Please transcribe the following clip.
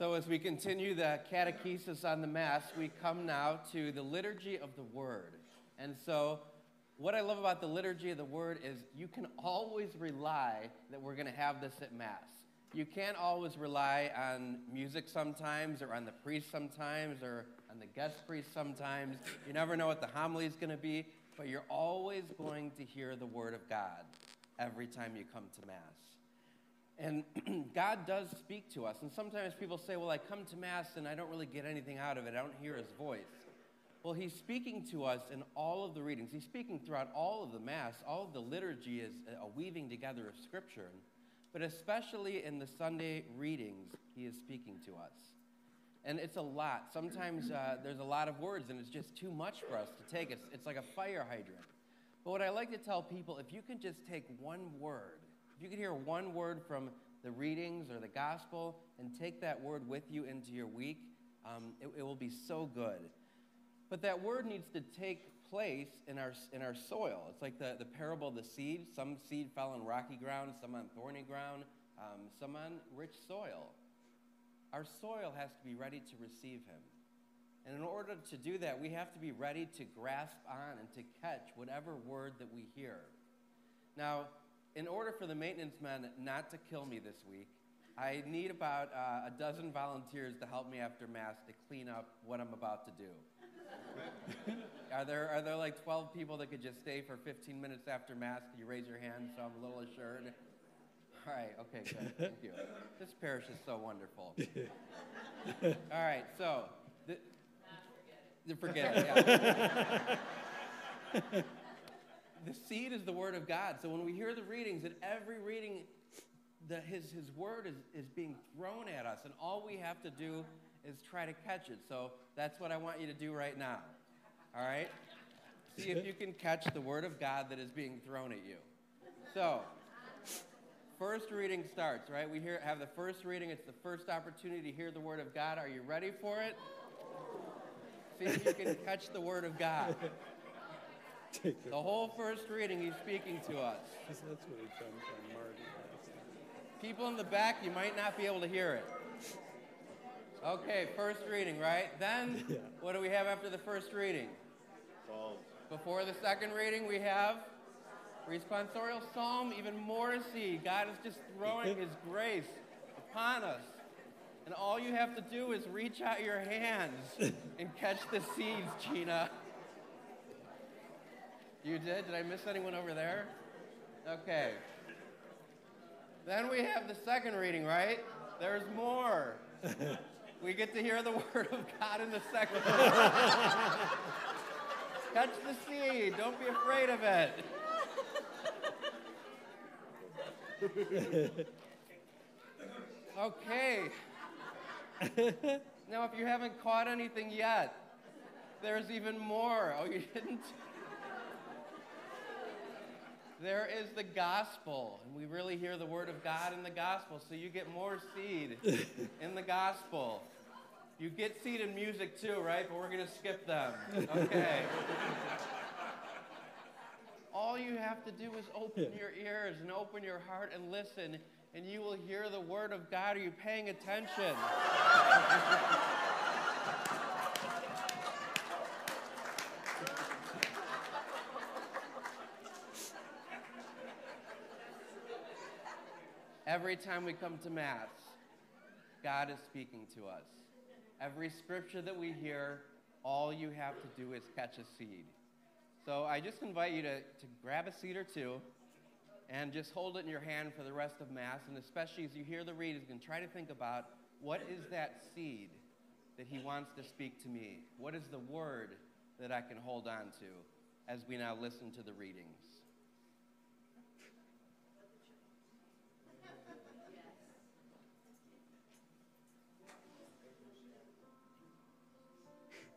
So, as we continue the catechesis on the Mass, we come now to the liturgy of the Word. And so, what I love about the liturgy of the Word is you can always rely that we're going to have this at Mass. You can't always rely on music sometimes, or on the priest sometimes, or on the guest priest sometimes. You never know what the homily is going to be, but you're always going to hear the Word of God every time you come to Mass. And God does speak to us. And sometimes people say, Well, I come to Mass and I don't really get anything out of it. I don't hear His voice. Well, He's speaking to us in all of the readings. He's speaking throughout all of the Mass. All of the liturgy is a weaving together of Scripture. But especially in the Sunday readings, He is speaking to us. And it's a lot. Sometimes uh, there's a lot of words and it's just too much for us to take. It's, it's like a fire hydrant. But what I like to tell people if you can just take one word, if you could hear one word from the readings or the gospel and take that word with you into your week, um, it, it will be so good. But that word needs to take place in our, in our soil. It's like the, the parable of the seed. Some seed fell on rocky ground, some on thorny ground, um, some on rich soil. Our soil has to be ready to receive him. And in order to do that, we have to be ready to grasp on and to catch whatever word that we hear. Now, in order for the maintenance men not to kill me this week, I need about uh, a dozen volunteers to help me after Mass to clean up what I'm about to do. are, there, are there like 12 people that could just stay for 15 minutes after Mass? Can you raise your hand so I'm a little assured? All right, okay, good. Thank you. This parish is so wonderful. All right, so. The, forget it, yeah. the seed is the word of God. So when we hear the readings, at every reading, the, his, his word is, is being thrown at us, and all we have to do is try to catch it. So that's what I want you to do right now. All right? See if you can catch the word of God that is being thrown at you. So, first reading starts, right? We hear, have the first reading. It's the first opportunity to hear the word of God. Are you ready for it? See if you can catch the word of God. The whole first reading, he's speaking to us. That's what he done from Marty. People in the back, you might not be able to hear it. Okay, first reading, right? Then, yeah. what do we have after the first reading? Psalms. Before the second reading, we have responsorial psalm, even more seed. God is just throwing His grace upon us. And all you have to do is reach out your hands and catch the seeds, Gina. You did? Did I miss anyone over there? Okay. Then we have the second reading, right? There's more. we get to hear the word of God in the second Catch the seed. Don't be afraid of it. okay. now, if you haven't caught anything yet, there's even more. Oh, you didn't? There is the gospel, and we really hear the word of God in the gospel, so you get more seed in the gospel. You get seed in music too, right? But we're going to skip them. Okay. All you have to do is open your ears and open your heart and listen, and you will hear the word of God. Are you paying attention? Every time we come to Mass, God is speaking to us. Every scripture that we hear, all you have to do is catch a seed. So I just invite you to, to grab a seed or two and just hold it in your hand for the rest of Mass. And especially as you hear the readings, and try to think about what is that seed that He wants to speak to me? What is the word that I can hold on to as we now listen to the readings?